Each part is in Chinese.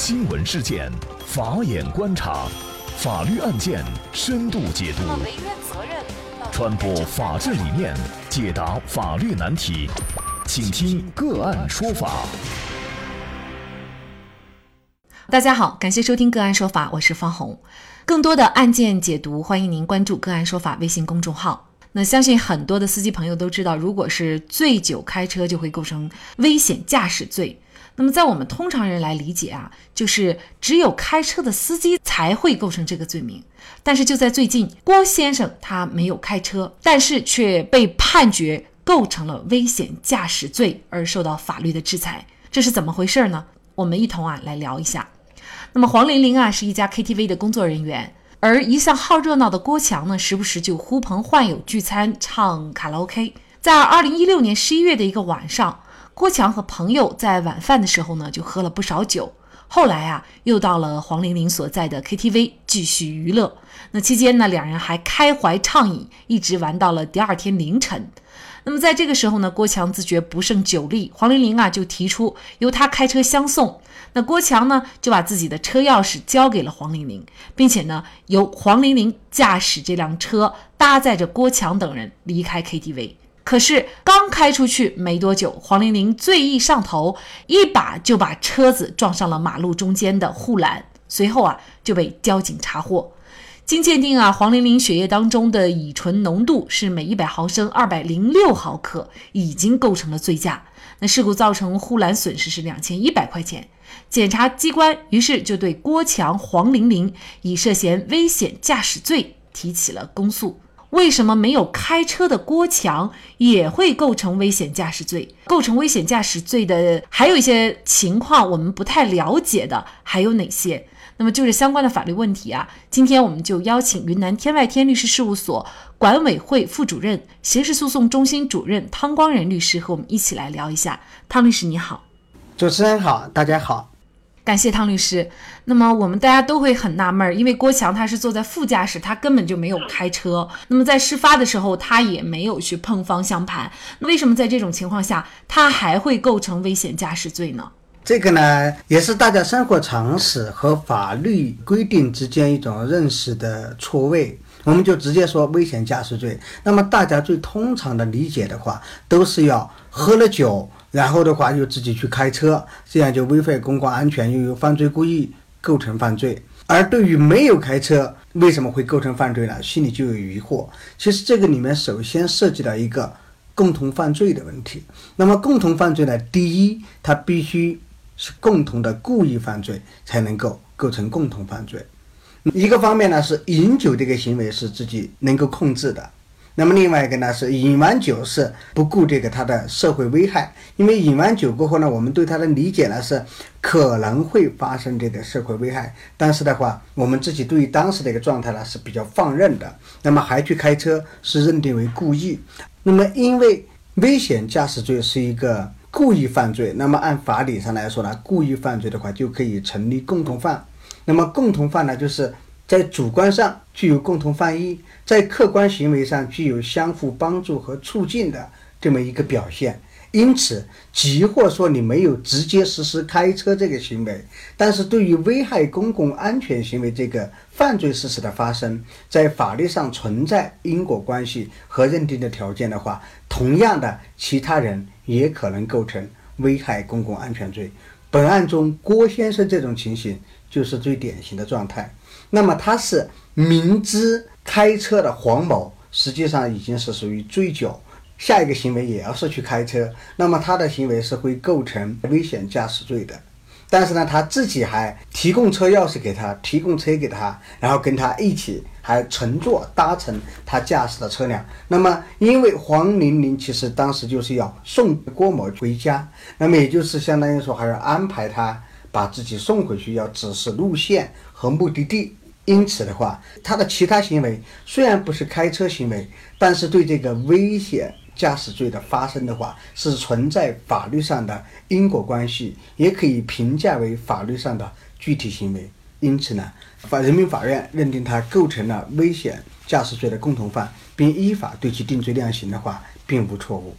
新闻事件，法眼观察，法律案件深度解读，传播法治理念，解答法律难题，请听个案说法。大家好，感谢收听个案说法，我是方红。更多的案件解读，欢迎您关注个案说法微信公众号。那相信很多的司机朋友都知道，如果是醉酒开车，就会构成危险驾驶罪。那么，在我们通常人来理解啊，就是只有开车的司机才会构成这个罪名。但是就在最近，郭先生他没有开车，但是却被判决构成了危险驾驶罪而受到法律的制裁，这是怎么回事呢？我们一同啊来聊一下。那么黄玲玲啊是一家 KTV 的工作人员，而一向好热闹的郭强呢，时不时就呼朋唤友聚餐唱卡拉 OK。在二零一六年十一月的一个晚上。郭强和朋友在晚饭的时候呢，就喝了不少酒。后来啊，又到了黄玲玲所在的 KTV 继续娱乐。那期间呢，两人还开怀畅饮，一直玩到了第二天凌晨。那么在这个时候呢，郭强自觉不胜酒力，黄玲玲啊就提出由他开车相送。那郭强呢就把自己的车钥匙交给了黄玲玲，并且呢由黄玲玲驾驶这辆车搭载着郭强等人离开 KTV。可是刚开出去没多久，黄玲玲醉意上头，一把就把车子撞上了马路中间的护栏，随后啊就被交警查获。经鉴定啊，黄玲玲血液当中的乙醇浓度是每一百毫升二百零六毫克，已经构成了醉驾。那事故造成护栏损失是两千一百块钱。检察机关于是就对郭强、黄玲玲以涉嫌危险驾驶罪提起了公诉。为什么没有开车的郭强也会构成危险驾驶罪？构成危险驾驶罪的还有一些情况我们不太了解的还有哪些？那么就是相关的法律问题啊，今天我们就邀请云南天外天律师事务所管委会副主任、刑事诉讼中心主任汤光仁律师和我们一起来聊一下。汤律师你好，主持人好，大家好。感谢汤律师。那么我们大家都会很纳闷儿，因为郭强他是坐在副驾驶，他根本就没有开车。那么在事发的时候，他也没有去碰方向盘。那为什么在这种情况下，他还会构成危险驾驶罪呢？这个呢，也是大家生活常识和法律规定之间一种认识的错位。我们就直接说危险驾驶罪。那么大家最通常的理解的话，都是要喝了酒。然后的话，又自己去开车，这样就危害公共安全，又有犯罪故意，构成犯罪。而对于没有开车，为什么会构成犯罪呢？心里就有疑惑。其实这个里面首先涉及到一个共同犯罪的问题。那么共同犯罪呢，第一，它必须是共同的故意犯罪才能够构成共同犯罪。一个方面呢，是饮酒这个行为是自己能够控制的。那么另外一个呢是饮完酒是不顾这个它的社会危害，因为饮完酒过后呢，我们对它的理解呢是可能会发生这个社会危害，但是的话，我们自己对于当时的一个状态呢是比较放任的，那么还去开车是认定为故意。那么因为危险驾驶罪是一个故意犯罪，那么按法理上来说呢，故意犯罪的话就可以成立共同犯。那么共同犯呢就是。在主观上具有共同犯意，在客观行为上具有相互帮助和促进的这么一个表现。因此，即或说你没有直接实施开车这个行为，但是对于危害公共安全行为这个犯罪事实的发生，在法律上存在因果关系和认定的条件的话，同样的，其他人也可能构成危害公共安全罪。本案中郭先生这种情形就是最典型的状态。那么他是明知开车的黄某实际上已经是属于醉酒，下一个行为也要是去开车，那么他的行为是会构成危险驾驶罪的。但是呢，他自己还提供车钥匙给他，提供车给他，然后跟他一起还乘坐搭乘他驾驶的车辆。那么因为黄玲玲其实当时就是要送郭某回家，那么也就是相当于说还要安排他。把自己送回去，要指示路线和目的地。因此的话，他的其他行为虽然不是开车行为，但是对这个危险驾驶罪的发生的话，是存在法律上的因果关系，也可以评价为法律上的具体行为。因此呢，法人民法院认定他构成了危险驾驶罪的共同犯，并依法对其定罪量刑的话，并无错误。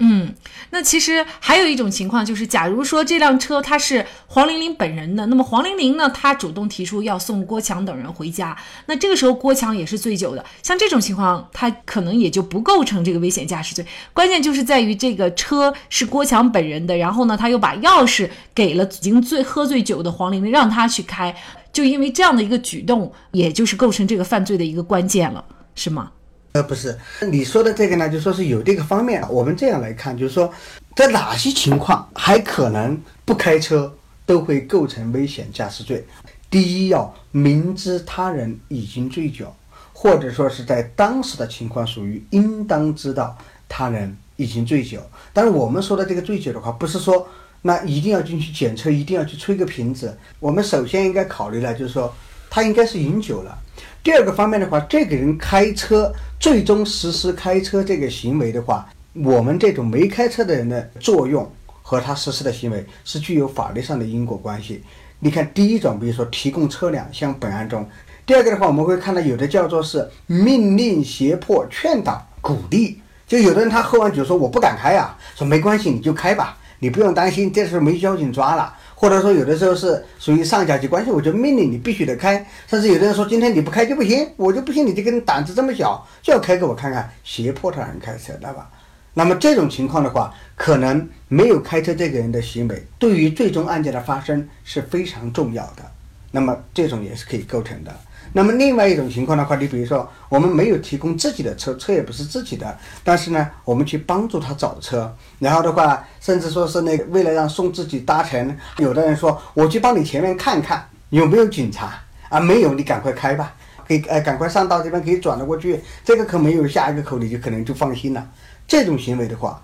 嗯，那其实还有一种情况就是，假如说这辆车它是黄玲玲本人的，那么黄玲玲呢，她主动提出要送郭强等人回家，那这个时候郭强也是醉酒的，像这种情况，他可能也就不构成这个危险驾驶罪。关键就是在于这个车是郭强本人的，然后呢，他又把钥匙给了已经醉喝醉酒的黄玲玲，让他去开，就因为这样的一个举动，也就是构成这个犯罪的一个关键了，是吗？呃，不是，你说的这个呢，就说是有这个方面。我们这样来看，就是说，在哪些情况还可能不开车都会构成危险驾驶罪？第一，要明知他人已经醉酒，或者说是在当时的情况属于应当知道他人已经醉酒。但是我们说的这个醉酒的话，不是说那一定要进去检测，一定要去吹个瓶子。我们首先应该考虑呢，就是说他应该是饮酒了。第二个方面的话，这个人开车最终实施开车这个行为的话，我们这种没开车的人的作用和他实施的行为是具有法律上的因果关系。你看，第一种，比如说提供车辆，像本案中；第二个的话，我们会看到有的叫做是命令、胁迫、劝导、鼓励，就有的人他喝完酒说我不敢开啊，说没关系，你就开吧，你不用担心，这时候没交警抓了。或者说有的时候是属于上下级关系，我就命令你必须得开。甚至有的人说今天你不开就不行，我就不信你这个人胆子这么小，就要开给我看看，胁迫他人开车，对吧？那么这种情况的话，可能没有开车这个人的行为，对于最终案件的发生是非常重要的。那么这种也是可以构成的。那么另外一种情况的话，你比如说我们没有提供自己的车，车也不是自己的，但是呢，我们去帮助他找车，然后的话，甚至说是那个为了让送自己搭乘，有的人说我去帮你前面看看有没有警察啊，没有你赶快开吧，可以呃赶快上道这边可以转得过去，这个口没有下一个口你就可能就放心了。这种行为的话，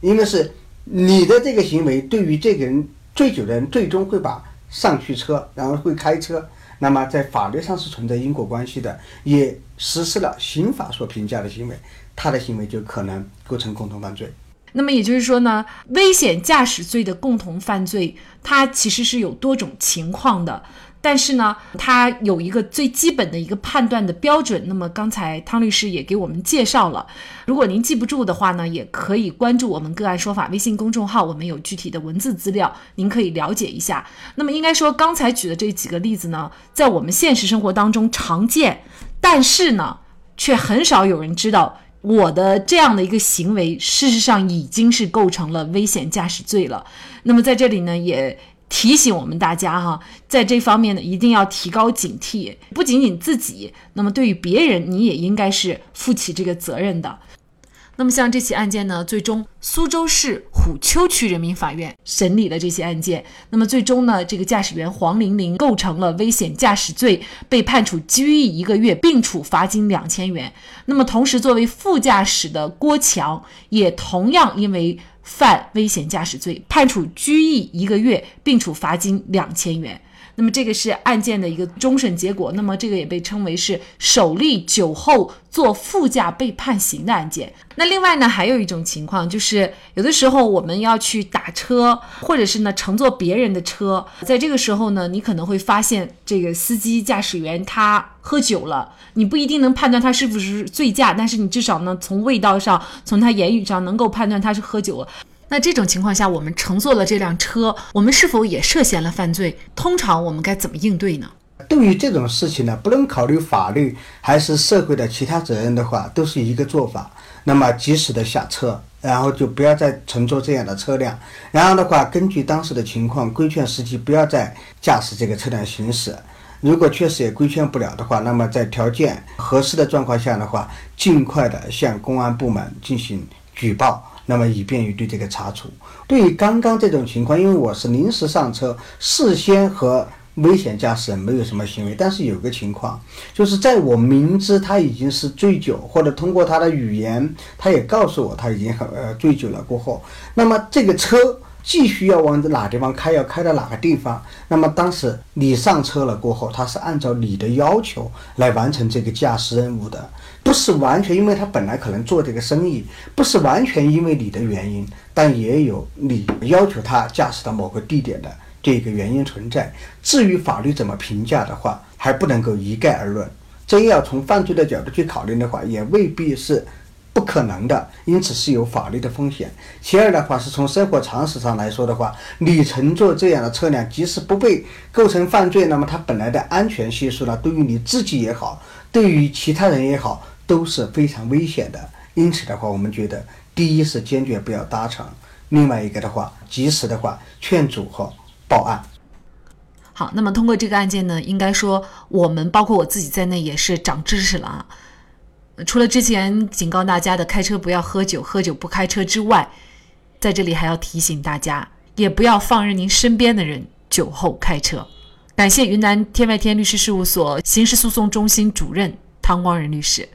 因为是你的这个行为对于这个人醉酒的人最终会把上去车，然后会开车。那么在法律上是存在因果关系的，也实施了刑法所评价的行为，他的行为就可能构成共同犯罪。那么也就是说呢，危险驾驶罪的共同犯罪，它其实是有多种情况的。但是呢，它有一个最基本的一个判断的标准。那么刚才汤律师也给我们介绍了。如果您记不住的话呢，也可以关注我们“个案说法”微信公众号，我们有具体的文字资料，您可以了解一下。那么应该说，刚才举的这几个例子呢，在我们现实生活当中常见，但是呢，却很少有人知道我的这样的一个行为，事实上已经是构成了危险驾驶罪了。那么在这里呢，也。提醒我们大家哈，在这方面呢，一定要提高警惕，不仅仅自己，那么对于别人，你也应该是负起这个责任的。那么像这起案件呢，最终苏州市虎丘区人民法院审理了这起案件，那么最终呢，这个驾驶员黄玲玲构成了危险驾驶罪，被判处拘役一个月，并处罚金两千元。那么同时，作为副驾驶的郭强也同样因为。犯危险驾驶罪，判处拘役一个月，并处罚金两千元。那么这个是案件的一个终审结果。那么这个也被称为是首例酒后坐副驾被判刑的案件。那另外呢，还有一种情况，就是有的时候我们要去打车，或者是呢乘坐别人的车，在这个时候呢，你可能会发现这个司机驾驶员他喝酒了，你不一定能判断他是不是醉驾，但是你至少呢从味道上，从他言语上能够判断他是喝酒了。那这种情况下，我们乘坐了这辆车，我们是否也涉嫌了犯罪？通常我们该怎么应对呢？对于这种事情呢，不论考虑法律还是社会的其他责任的话，都是一个做法。那么及时的下车，然后就不要再乘坐这样的车辆。然后的话，根据当时的情况规劝司机不要再驾驶这个车辆行驶。如果确实也规劝不了的话，那么在条件合适的状况下的话，尽快的向公安部门进行举报。那么以便于对这个查处。对于刚刚这种情况，因为我是临时上车，事先和危险驾驶人没有什么行为，但是有个情况，就是在我明知他已经是醉酒，或者通过他的语言，他也告诉我他已经很呃醉酒了过后，那么这个车继续要往哪地方开，要开到哪个地方，那么当时你上车了过后，他是按照你的要求来完成这个驾驶任务的。不是完全因为他本来可能做这个生意，不是完全因为你的原因，但也有你要求他驾驶到某个地点的这个原因存在。至于法律怎么评价的话，还不能够一概而论。真要从犯罪的角度去考虑的话，也未必是不可能的，因此是有法律的风险。其二的话，是从生活常识上来说的话，你乘坐这样的车辆，即使不被构成犯罪，那么它本来的安全系数呢，对于你自己也好，对于其他人也好，都是非常危险的。因此的话，我们觉得，第一是坚决不要搭乘，另外一个的话，及时的话劝阻和报案。好，那么通过这个案件呢，应该说我们包括我自己在内也是长知识了啊。除了之前警告大家的开车不要喝酒、喝酒不开车之外，在这里还要提醒大家，也不要放任您身边的人酒后开车。感谢云南天外天律师事务所刑事诉讼中心主任汤光仁律师。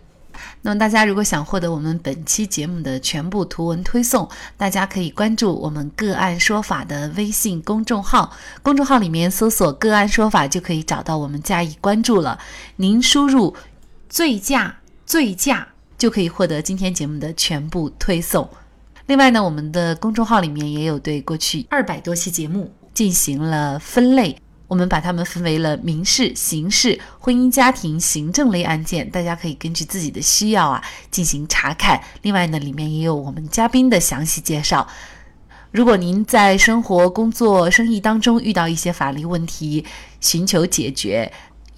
那么大家如果想获得我们本期节目的全部图文推送，大家可以关注我们“个案说法”的微信公众号，公众号里面搜索“个案说法”就可以找到我们加以关注了。您输入“醉驾”。醉驾就可以获得今天节目的全部推送。另外呢，我们的公众号里面也有对过去二百多期节目进行了分类，我们把它们分为了民事、刑事、婚姻家庭、行政类案件，大家可以根据自己的需要啊进行查看。另外呢，里面也有我们嘉宾的详细介绍。如果您在生活、工作、生意当中遇到一些法律问题，寻求解决。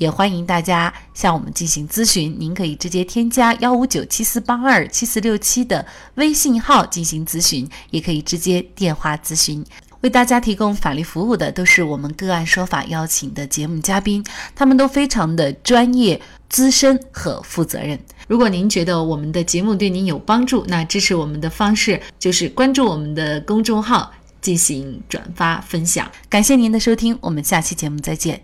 也欢迎大家向我们进行咨询，您可以直接添加幺五九七四八二七四六七的微信号进行咨询，也可以直接电话咨询。为大家提供法律服务的都是我们个案说法邀请的节目嘉宾，他们都非常的专业、资深和负责任。如果您觉得我们的节目对您有帮助，那支持我们的方式就是关注我们的公众号进行转发分享。感谢您的收听，我们下期节目再见。